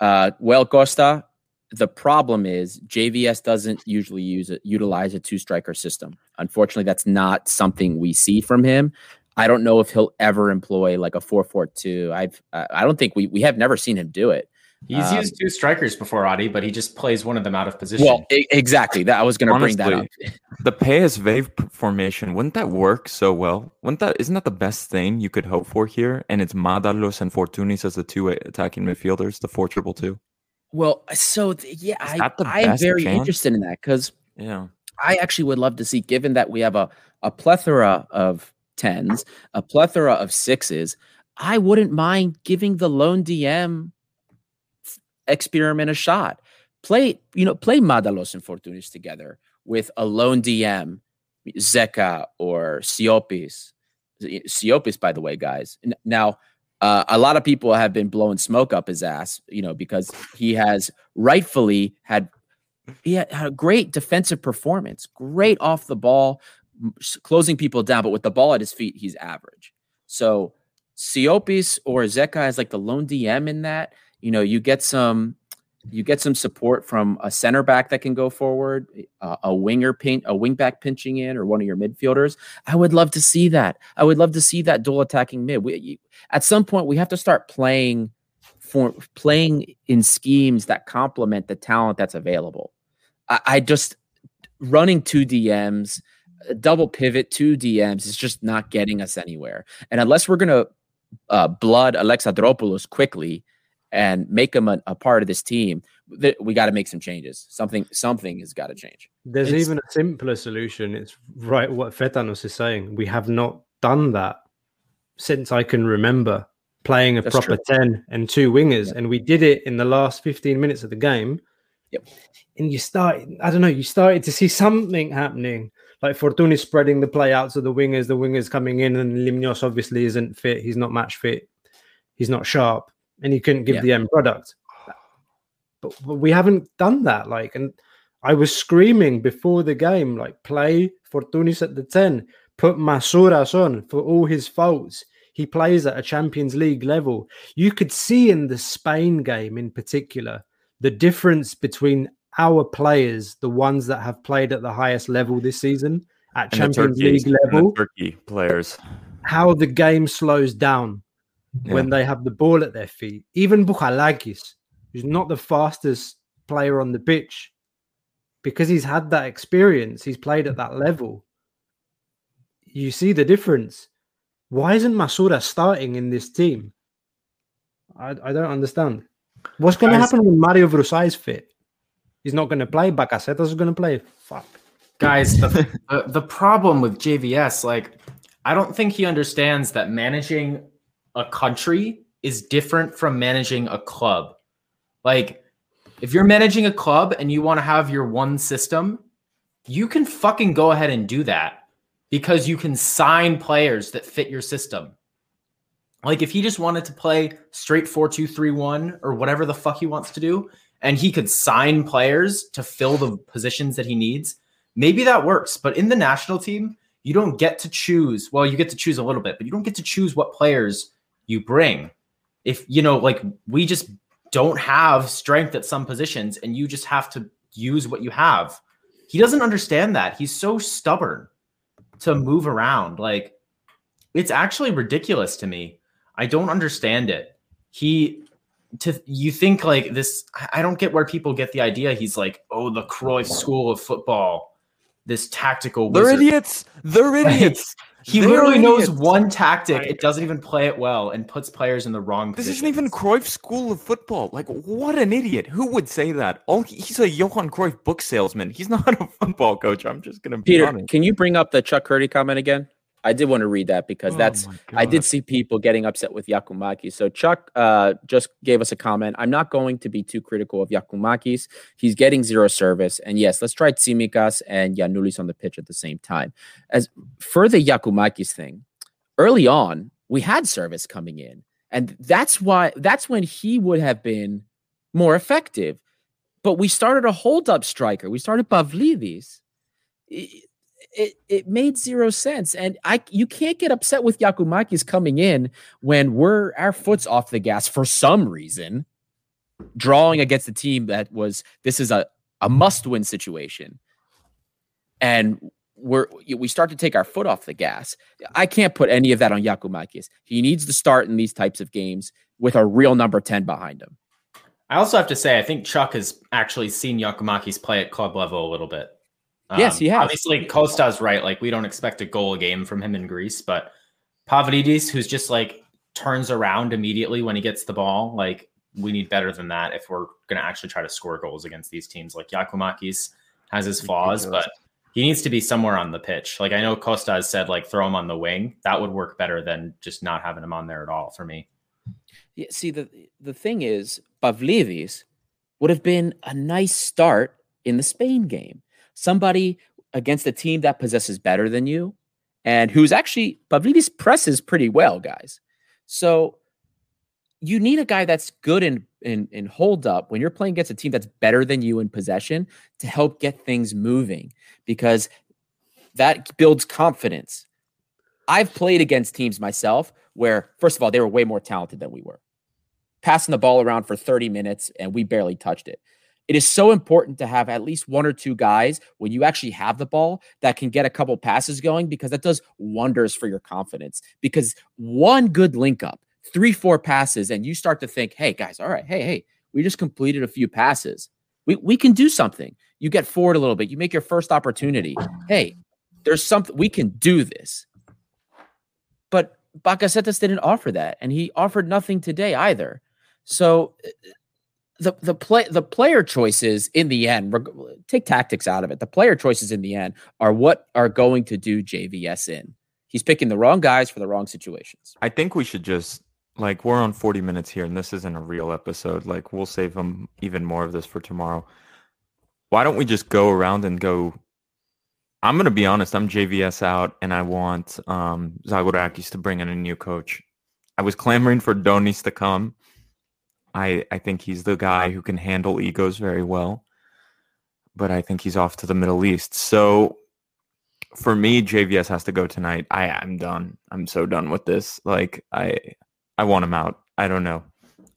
Uh, well, Costa, the problem is JVS doesn't usually use utilize a two striker system. Unfortunately, that's not something we see from him. I don't know if he'll ever employ like a four four two. I've I don't think we we have never seen him do it. He's um, used two strikers before, Adi, but he just plays one of them out of position. Well, exactly. That I was going to bring that up. the PSV formation wouldn't that work so well? Wouldn't that isn't that the best thing you could hope for here? And it's Mantalos and Fortounis as the two attacking midfielders, the four triple two. Well, so yeah, I, I'm very chance? interested in that because yeah, I actually would love to see, given that we have a a plethora of tens, a plethora of sixes, I wouldn't mind giving the lone DM experiment a shot. Play, you know, play Mantalos and Fortounis together with a lone DM, Zeka or Siopis. Siopis, by the way, guys. Now, uh, a lot of people have been blowing smoke up his ass, you know, because he has rightfully had he had, had a great defensive performance, great off the ball, closing people down, but with the ball at his feet, he's average. So Siopis or Zeka is like the lone DM in that. You know, you get some you get some support from a center back that can go forward, uh, a winger pin, a wing back pinching in, or one of your midfielders. I would love to see that. I would love to see that dual attacking mid. We, you, at some point, we have to start playing for playing in schemes that complement the talent that's available. I, I just running two DMs, double pivot two DMs is just not getting us anywhere. And unless we're gonna uh, blood Alexandropoulos quickly and make him a, a part of this team, th- we got to make some changes. Something something has got to change. There's it's, even a simpler solution. It's right what Fetanos is saying. We have not done that since I can remember playing a proper true. 10 and two wingers. And we did it in the last 15 minutes of the game. Yep. And you start, I don't know, you started to see something happening. Like Fortuny spreading the play out to the wingers, the wingers coming in, and Limnios obviously isn't fit. He's not match fit. He's not sharp and he couldn't give yeah. the end product. But, but we haven't done that. Like, and I was screaming before the game, like, play Fortounis at the 10, put Masouras on for all his faults. He plays at a Champions League level. You could see in the Spain game in particular the difference between our players, the ones that have played at the highest level this season at and Champions League level, Turkey players, how the game slows down yeah. when they have the ball at their feet. Even Bouchalakis, who's not the fastest player on the pitch, because he's had that experience, he's played at that level. You see the difference. Why isn't Masouras starting in this team? I, I don't understand. What's going to happen when Mario Vrousai is fit? He's not going to play. Bakasetas is going to play. Fuck. Guys, the, the, the problem with JVS, like, I don't think he understands that managing a country is different from managing a club. Like, if you're managing a club and you want to have your one system, you can fucking go ahead and do that because you can sign players that fit your system. Like, if he just wanted to play straight 4 2 3 1 or whatever the fuck he wants to do, and he could sign players to fill the positions that he needs, maybe that works. But in the national team, you don't get to choose. Well, you get to choose a little bit, but you don't get to choose what players you bring. If you know, like we just don't have strength at some positions, and you just have to use what you have. He doesn't understand that. He's so stubborn to move around. Like it's actually ridiculous to me. I don't understand it. He to you think like this I don't get where people get the idea he's like, "Oh, the Cruyff school of football." This tactical They're idiots. They're idiots. He They're literally knows one tactic. It doesn't even play it well and puts players in the wrong This isn't even Cruyff's school of football. Like, what an idiot. Who would say that? Oh, he's a Johan Cruyff book salesman. He's not a football coach. I'm just going to be Peter, honest. can you bring up the Chuck Curdy comment again? I did want to read that because oh that's I did see people getting upset with Giakoumakis. So Chuck uh, just gave us a comment. I'm not going to be too critical of Giakoumakis. He's getting zero service, and yes, let's try Tsimikas and Giannoulis on the pitch at the same time. As for the Giakoumakis thing, early on we had service coming in, and that's why that's when he would have been more effective. But we started a hold up striker. We started Pavlidis it, it made zero sense. And I you can't get upset with Giakoumakis coming in when we're our foot's off the gas for some reason, drawing against a team that was this is a, a must-win situation. And we're we start to take our foot off the gas. I can't put any of that on Giakoumakis. He needs to start in these types of games with a real number 10 behind him. I also have to say, I think Chuck has actually seen Giakoumakis play at club level a little bit. Um, yes, he has. Obviously, Costa's right. Like, we don't expect a goal a game from him in Greece, but Pavlidis, who's just like turns around immediately when he gets the ball, like, we need better than that if we're going to actually try to score goals against these teams. Like, Giakoumakis has his flaws, but he needs to be somewhere on the pitch. Like I know Costa has said, like throw him on the wing. That would work better than just not having him on there at all for me. Yeah, see the the thing is, Pavlidis would have been a nice start in the Spain game. Somebody against a team that possesses better than you, and who's actually Pavlidis presses pretty well, guys. So you need a guy that's good in, in in hold up when you're playing against a team that's better than you in possession to help get things moving because that builds confidence. I've played against teams myself where first of all they were way more talented than we were. Passing the ball around for 30 minutes and we barely touched it. It is so important to have at least one or two guys when you actually have the ball that can get a couple passes going because that does wonders for your confidence. Because one good link up three, four passes, and you start to think, hey, guys, all right, hey, hey, we just completed a few passes. We, we can do something. You get forward a little bit, you make your first opportunity. Hey, there's something we can do this. But Bakasetas didn't offer that, and he offered nothing today either. So uh, the the play the player choices in the end take tactics out of it. The player choices in the end are what are going to do JVS in. He's picking the wrong guys for the wrong situations. I think we should just like we're on 40 minutes here and this isn't a real episode like we'll save them even more of this for tomorrow why don't we just go around and go i'm going to be honest i'm jvs out and i want um zagorakis to bring in a new coach i was clamoring for donis to come i i think he's the guy who can handle egos very well but i think he's off to the middle east so for me jvs has to go tonight i i'm done i'm so done with this like i I want him out. I don't know.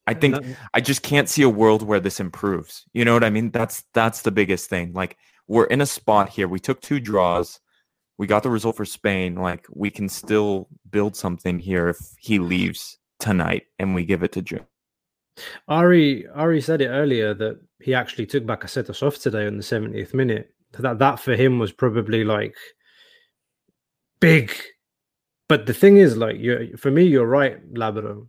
I think I just can't see a world where this improves. You know what I mean? That's that's the biggest thing. Like we're in a spot here. We took two draws. We got the result for Spain. Like we can still build something here if he leaves tonight and we give it to June. Ari Ari said it earlier that he actually took Bakasetas off today on the 70th minute. That that for him was probably like big but the thing is, like, you for me, you're right, Labrador.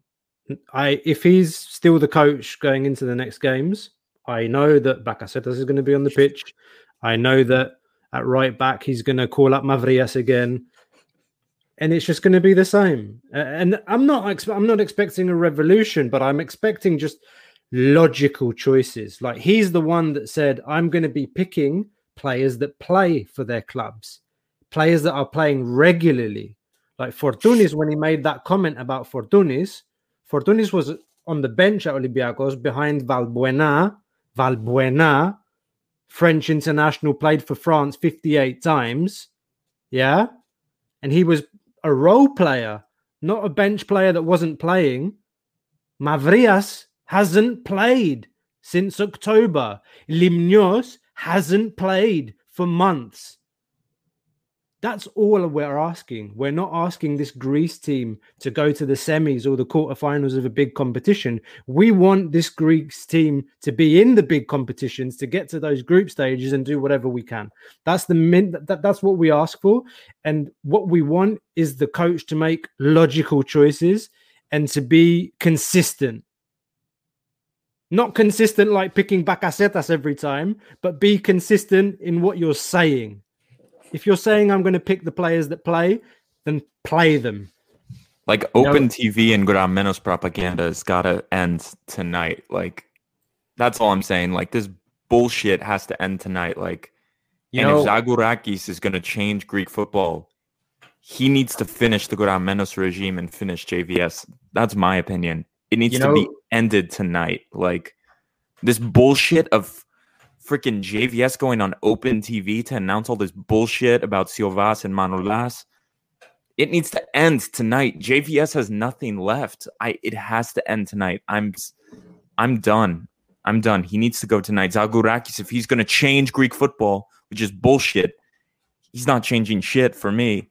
I if he's still the coach going into the next games, I know that Bakasetas is going to be on the pitch. I know that at right back he's going to call up Mavrias again, and it's just going to be the same. And I'm not I'm not expecting a revolution, but I'm expecting just logical choices. Like he's the one that said, "I'm going to be picking players that play for their clubs, players that are playing regularly." Like Fortounis, when he made that comment about Fortounis, Fortounis was on the bench at Olympiacos behind Valbuena. Valbuena, French international, played for France 58 times. Yeah. And he was a role player, not a bench player that wasn't playing. Mavrias hasn't played since October. Limnios hasn't played for months. That's all we're asking. We're not asking this Greece team to go to the semis or the quarterfinals of a big competition. We want this Greece team to be in the big competitions to get to those group stages and do whatever we can. That's the min- that, that's what we ask for. And what we want is the coach to make logical choices and to be consistent. Not consistent like picking Bakasetas every time, but be consistent in what you're saying. If you're saying I'm going to pick the players that play, then play them. Like open TV and Grammenos propaganda has got to end tonight. Like that's all I'm saying. Like this bullshit has to end tonight. Like, you and know, if Zagorakis is going to change Greek football, he needs to finish the Grammenos regime and finish JVS. That's my opinion. It needs to know, be ended tonight. Like this bullshit of freaking JVS going on open TV to announce all this bullshit about Siovas and Manolas. It needs to end tonight. JVS has nothing left. I it has to end tonight. I'm I'm done. I'm done. He needs to go tonight. Zagorakis, if he's gonna change Greek football, which is bullshit, he's not changing shit for me.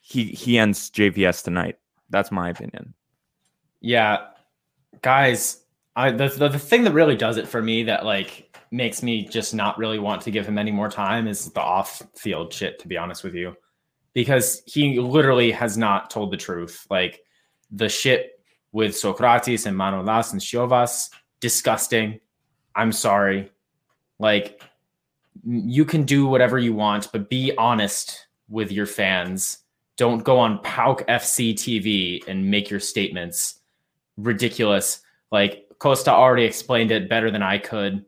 He he ends JVS tonight. That's my opinion. Yeah. Guys, I the, the, the thing that really does it for me that like makes me just not really want to give him any more time is the off field shit, to be honest with you, because he literally has not told the truth. Like the shit with Socrates and Manolas and Siovas, disgusting. I'm sorry. Like you can do whatever you want, but be honest with your fans. Don't go on PAOK FC TV and make your statements ridiculous. Like Costa already explained it better than I could.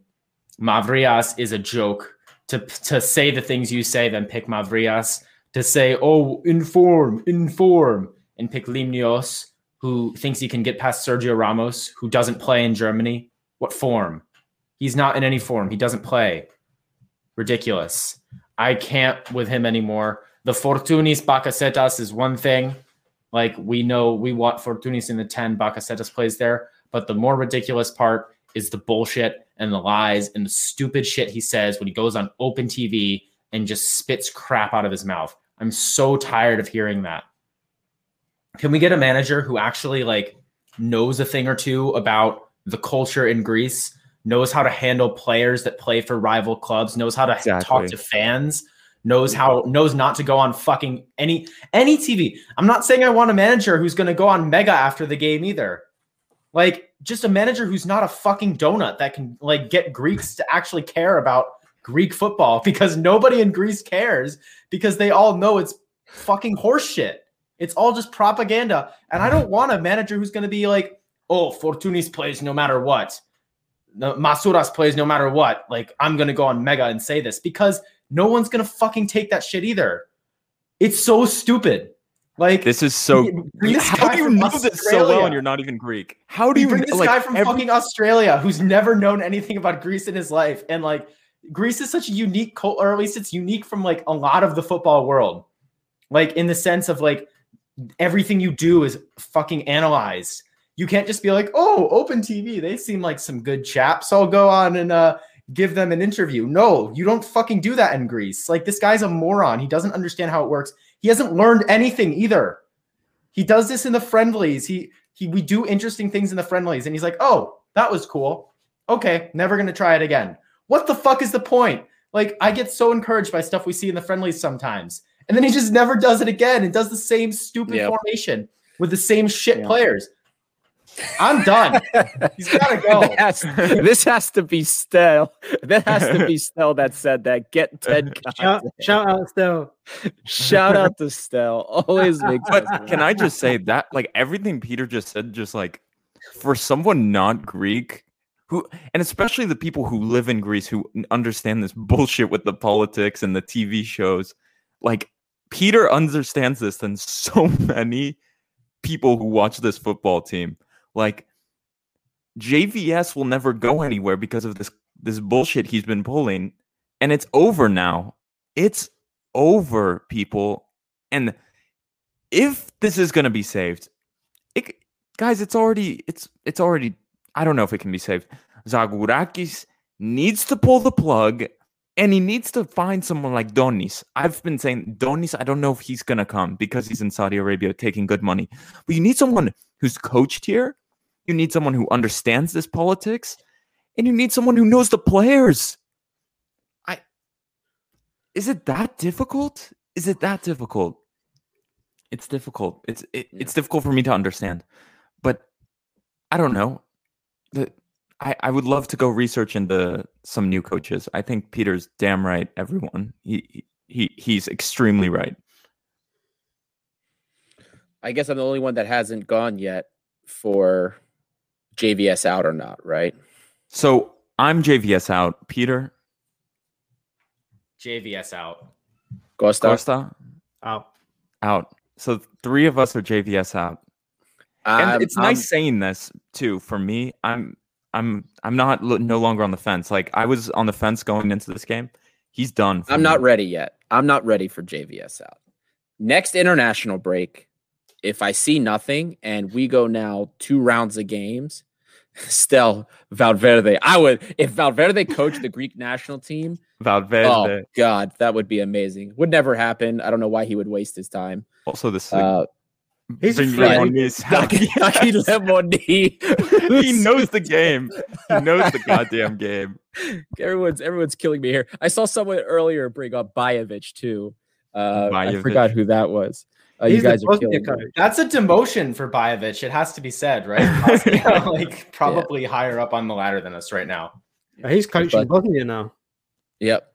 Mavrias is a joke. To to say the things you say, then pick Mavrias. To say, oh, inform, inform, and pick Limnios, who thinks he can get past Sergio Ramos, who doesn't play in Germany. What form? He's not in any form. He doesn't play. Ridiculous. I can't with him anymore. The Fortounis Bakasetas is one thing. Like we know we want Fortounis in the 10, Bakasetas plays there. But the more ridiculous part is the bullshit and the lies and the stupid shit he says when he goes on open TV and just spits crap out of his mouth. I'm so tired of hearing that. Can we get a manager who actually like knows a thing or two about the culture in Greece, knows how to handle players that play for rival clubs, knows how to Exactly. talk to fans, knows how knows not to go on fucking any any TV. I'm not saying I want a manager who's going to go on Mega after the game either. Like just a manager who's not a fucking donut that can like get Greeks to actually care about Greek football because nobody in Greece cares because they all know it's fucking horseshit. It's all just propaganda. And I don't want a manager who's going to be like, oh, Fortounis plays no matter what. Masouras plays no matter what. Like, I'm going to go on Mega and say this because no one's going to fucking take that shit either. It's so stupid. Like, This is so. This How do you know this so well and you're not even Greek? How do you you bring this like, guy from every- fucking Australia who's never known anything about Greece in his life, and like Greece is such a unique, cult, or at least it's unique from like a lot of the football world, like in the sense of like everything you do is fucking analyzed. You can't just be like, oh, Open TV, they seem like some good chaps. I'll go on and uh, give them an interview. No, you don't fucking do that in Greece. Like this guy's a moron. He doesn't understand how it works. He hasn't learned anything either. He does this in the friendlies. He he we do interesting things in the friendlies, and he's like, oh, that was cool. Okay, never gonna try it again. What the fuck is the point? Like, I get so encouraged by stuff we see in the friendlies sometimes, and then he just never does it again and does the same stupid Yep. formation with the same shit Yeah. players. I'm done. He's gotta go. Has- this has to be Stell. That has to be Stell that said that. Get Ted. Shout, content. shout out still. Shout out to Stell. Always makes But can. I just say that, like everything Peter just said, just like for someone not Greek, who, and especially the people who live in Greece who understand this bullshit with the politics and the TV shows, like Peter understands this than so many people who watch this football team. Like JVS will never go anywhere because of this this bullshit he's been pulling, and it's over now. It's over, people. And if this is going to be saved, it, guys, it's already it's it's already. I don't know if it can be saved. Zagorakis needs to pull the plug, and he needs to find someone like Donis. I've been saying Donis. I don't know if he's going to come because he's in Saudi Arabia taking good money. But you need someone who's coached here. You need someone who understands this politics, and you need someone who knows the players. I is it that difficult? Is it that difficult? It's difficult. It's it, it's difficult for me to understand, but I don't know. The, I I would love to go research into some new coaches. I think Peter's damn right. Everyone, he he he's extremely right. I guess I'm the only one that hasn't gone yet for JVS out or not, right? So I'm JVS out. Peter JVS out. Costa. Costa Out. out. So three of us are JVS out. and um, it's I'm- nice saying this too for me i'm i'm i'm not no longer on the fence like i was on the fence going into this game he's done for I'm me. not ready yet. I'm not ready for JVS out. Next international break, if I see nothing and we go now two rounds of games, still Valverde. I would if Valverde coached the Greek national team. valverde Oh God, that would be amazing. Would never happen. I don't know why he would waste his time. also this Uh, He's a bring freak. Lemonis. Yaki Yaki he knows the game he knows the goddamn game everyone's everyone's killing me here. I saw someone earlier bring up Bajevic too. Uh, I forgot who that was. Uh, He's the guys are killing me. coach. That's a demotion for Bajevic. It has to be said, right? Bosnia, like probably higher up on the ladder than us right now. He's coaching But- Bosnia now. Yep.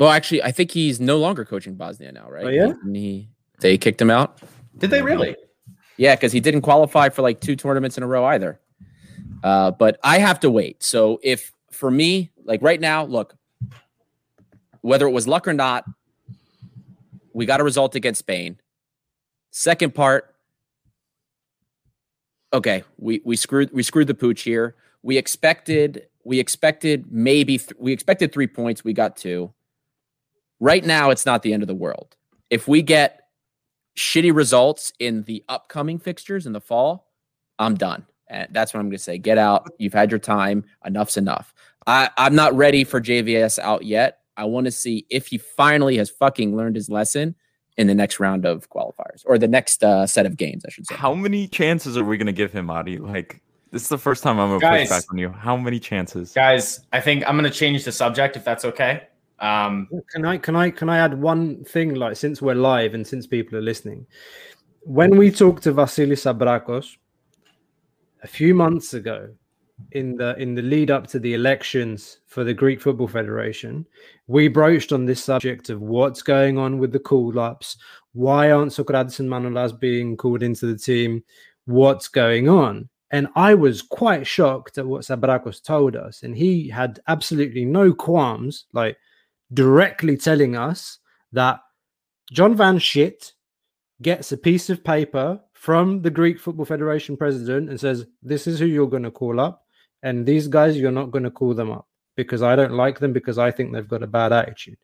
Well, actually, I think he's no longer coaching Bosnia now, right? Oh, yeah? Didn't he, they kicked him out. Did they really? Yeah, because he didn't qualify for like two tournaments in a row either. Uh, but I have to wait. So if for me, like right now, look, whether it was luck or not, we got a result against Spain. Second part, okay, we we screwed we screwed the pooch here. We expected we expected maybe th- we expected three points. We got two. Right now, it's not the end of the world. If we get shitty results in the upcoming fixtures in the fall, I'm done. And that's what I'm going to say. Get out. You've had your time. Enough's enough. I, I'm not ready for JVS out yet. I want to see if he finally has fucking learned his lesson in the next round of qualifiers or the next uh, set of games, I should say. How many chances are we gonna give him, Adi? Like this is the first time I'm gonna push back on you. How many chances? Guys, I think I'm going to change the subject if that's okay. Um, Can I can I can I add one thing? Like since we're live and since people are listening, when we talked to Vasilis Abrakos a few months ago, in the in the lead up to the elections for the Greek Football Federation, we broached on this subject of what's going on with the call ups. Why aren't Socrates and Manolas being called into the team? What's going on? And I was quite shocked at what Sabrakos told us, and he had absolutely no qualms, like directly telling us that John Van Shit gets a piece of paper from the Greek Football Federation president and says, This is who you're going to call up. And these guys, you're not going to call them up because I don't like them because I think they've got a bad attitude.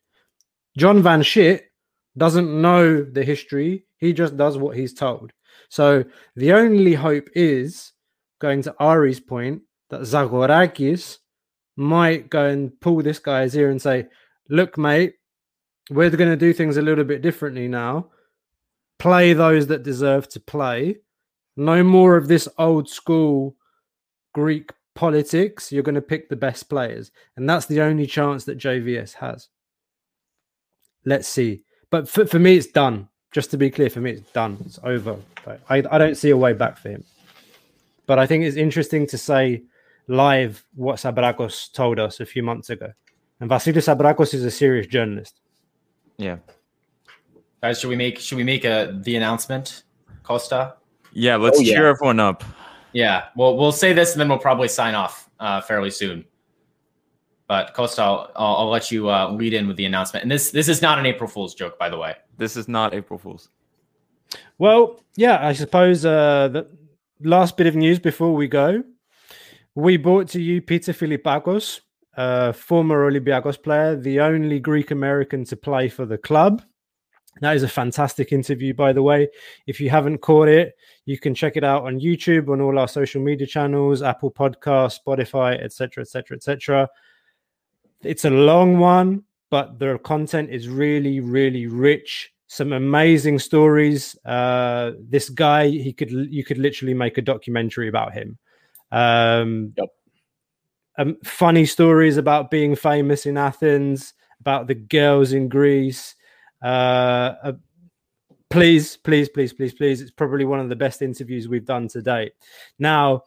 John Van Shit doesn't know the history. He just does what he's told. So the only hope is going to Ari's point that Zagorakis might go and pull this guy's ear and say, look, mate, we're going to do things a little bit differently now. Play those that deserve to play. No more of this old school Greek politics. You're going to pick the best players. And that's the only chance that JVS has. Let's see. But for, for me, it's done. Just to be clear, for me, it's done. It's over. I, I don't see a way back for him. But I think it's interesting to say live what Sabrakos told us a few months ago. And Vasilis Sabrakos is a serious journalist. Yeah. guys, should we make should we make a the announcement, Costa? Yeah, let's Oh, yeah. cheer everyone up. Yeah, well, we'll say this and then we'll probably sign off uh, fairly soon. But Costa, I'll, I'll, I'll let you uh, lead in with the announcement. And this this is not an April Fool's joke, by the way. This is not April Fool's. Well, yeah, I suppose uh, the last bit of news before we go. We brought to you Peter Filipakos, uh, former Olympiacos player, the only Greek American to play for the club. That is a fantastic interview, by the way. If you haven't caught it, you can check it out on YouTube, on all our social media channels, Apple Podcasts, Spotify, etc., etc., etc. It's a long one, but the content is really, really rich. Some amazing stories. Uh, this guy, he could, you could literally make a documentary about him. Um, Yep. um, funny stories about being famous in Athens, about the girls in Greece. Uh, uh, please, please, please, please, please. It's probably one of the best interviews we've done to date. Now,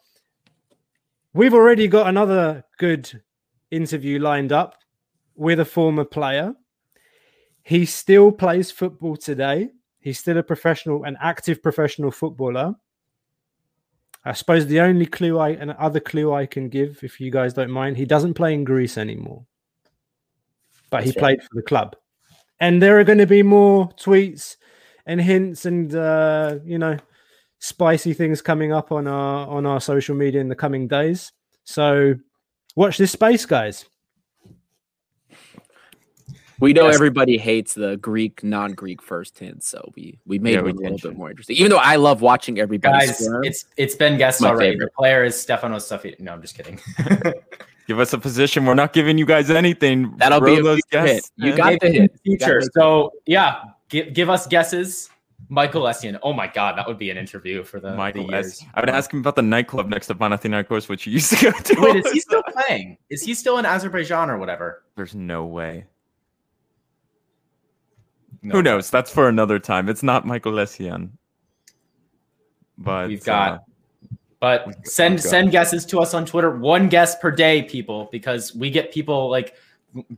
we've already got another good interview lined up with a former player. He still plays football today. He's still a professional, an active professional footballer. I suppose the only clue I, and other clue I can give, if you guys don't mind, he doesn't play in Greece anymore, but he right. played for the club. And there are going to be more tweets and hints and uh, you know spicy things coming up on our on our social media in the coming days. So watch this space, guys. We know Yes. everybody hates the Greek, non-Greek first hint, so we we made Yeah, it we a little bit more interesting. Even though I love watching everybody Guys, squirm. it's it's been guessed My already. favorite. The player is Stefanos Safi. No, I'm just kidding. Give us a position. We're not giving you guys anything. That'll Throw be a those future hit. guests You got Maybe the in hit. the You got future. the hit. So yeah, give give us guesses. Michael Essien. Oh my God, that would be an interview for the, Michael the years. S. I would ask him about the nightclub next to Panathinaikos, which he used to go to. Wait, is he still playing? Is he still in Azerbaijan or whatever? There's no way. No. Who knows? That's for another time. It's not Michael Lessian. But We've got- uh, But send we've send guesses to us on Twitter. One guess per day, people, because we get people like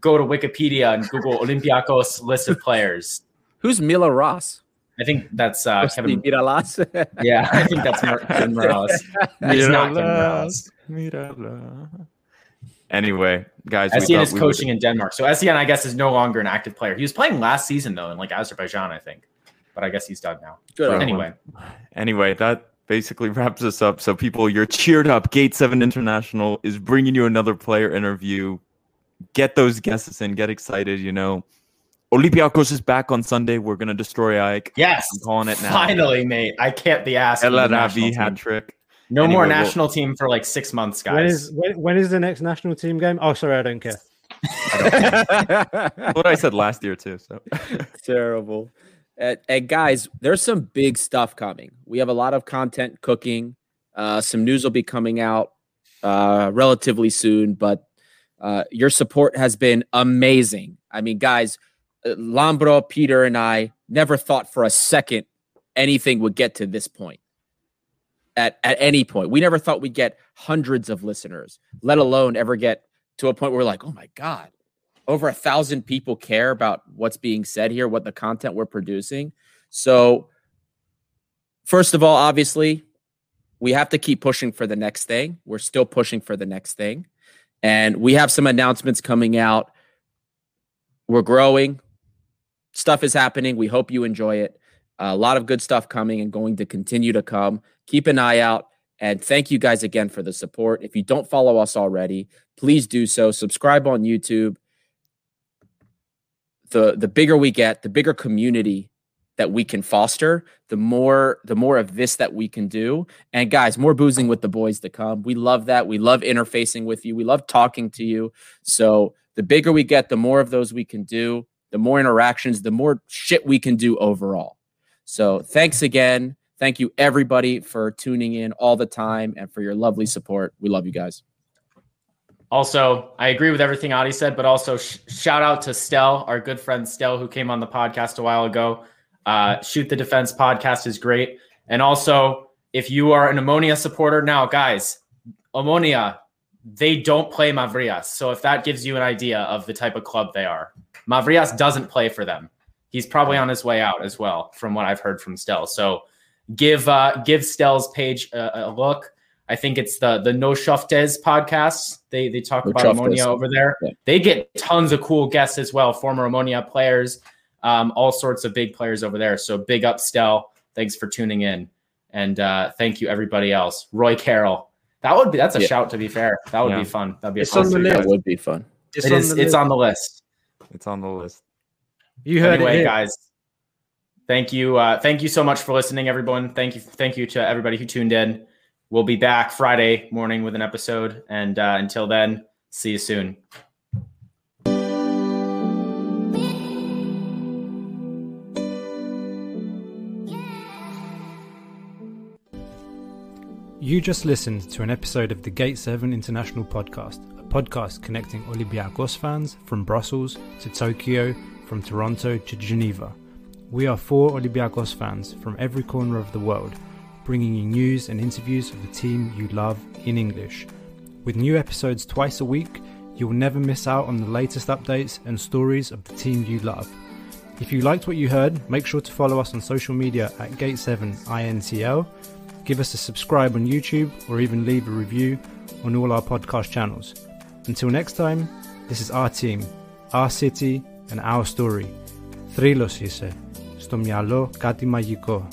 go to Wikipedia and Google Olympiacos list of players. Who's Mila Ross? I think that's uh, Kevin. Mirallas. Yeah, I think that's Mar- Kevin Morales. It's not Kevin Morales. Mirala. Anyway, guys, we is coaching would- in Denmark, so SEN I guess is no longer an active player. He was playing last season though in like Azerbaijan, I think, but I guess he's done now. Good. Anyway, Anyway, that basically wraps us up. So, people, you're cheered up. Gate 7 International is bringing you another player interview. Get those guesses in. Get excited. You know, Olympiacos is back on Sunday. We're going to destroy Ike. yes, I'm calling it now. finally, mate. I can't be asked. El for Arabi hat trick. No Anyway, more we'll- national team for like six months, guys. When is when, when is the next national team game? Oh, sorry, I don't care. That's what I said last year, too. So, Terrible. And, guys, there's some big stuff coming. We have a lot of content cooking. Uh, some news will be coming out uh, relatively soon, but uh, your support has been amazing. I mean, guys, Lambro, Peter, and I never thought for a second anything would get to this point. At, at any point, we never thought we'd get hundreds of listeners, let alone ever get to a point where we're like, oh my God, over a thousand people care about what's being said here, what the content we're producing. So, first of all, obviously, we have to keep pushing for the next thing. We're still pushing for the next thing. And we have some announcements coming out. We're growing. Stuff is happening. We hope you enjoy it. a lot of good stuff coming and going to continue to come. Keep an eye out. And thank you guys again for the support. If you don't follow us already, please do so. Subscribe on YouTube the the bigger we get, the bigger community that we can foster, the more the more of this that we can do. And guys, more boozing with the boys to come. We love that. We love interfacing with you. We love talking to you. So the bigger we get, the more of those we can do, the more interactions, the more shit we can do overall. So thanks again. Thank you everybody for tuning in all the time and for your lovely support. We love you guys. Also, I agree with everything Adi said, but also sh- shout out to Stell, our good friend Stell, who came on the podcast a while ago. Uh, Shoot the Defense podcast is great. And also, if you are an Omonia supporter now, guys, Omonia, they don't play Mavrias. So if that gives you an idea of the type of club they are, Mavrias doesn't play for them. He's probably on his way out as well, from what I've heard from Stell. So give uh, give Stell's page a, a look. I think it's the the No Shoftes podcast. They they talk No about Shoftes. Omonia over there. Yeah. They get tons of cool guests as well, former Omonia players, um, all sorts of big players over there. So big up, Stell. Thanks for tuning in, and uh, thank you everybody else. Roy Carroll. That would be that's a Yeah. shout. To be fair, that would Yeah. be fun. That'd be a It's fun on the list. That would be fun. It's It on is. the It's list. on the list. it's on the list. You heard anyway, it here. guys. Thank you. Uh, thank you so much for listening, everyone. Thank you. Thank you to everybody who tuned in. We'll be back Friday morning with an episode. And uh, until then, see you soon. You just listened to an episode of the Gate 7 International Podcast, a podcast connecting Olympiacos fans from Brussels to Tokyo, from Toronto to Geneva. We are four Olympiacos fans from every corner of the world, bringing you news and interviews of the team you love in English. With new episodes twice a week, you will never miss out on the latest updates and stories of the team you love. If you liked what you heard, make sure to follow us on social media at Gate7INTL give us a subscribe on YouTube, or even leave a review on all our podcast channels. Until next time, this is our team, our city, and our story. Θρύλος είσαι. Στο μυαλό κάτι μαγικό.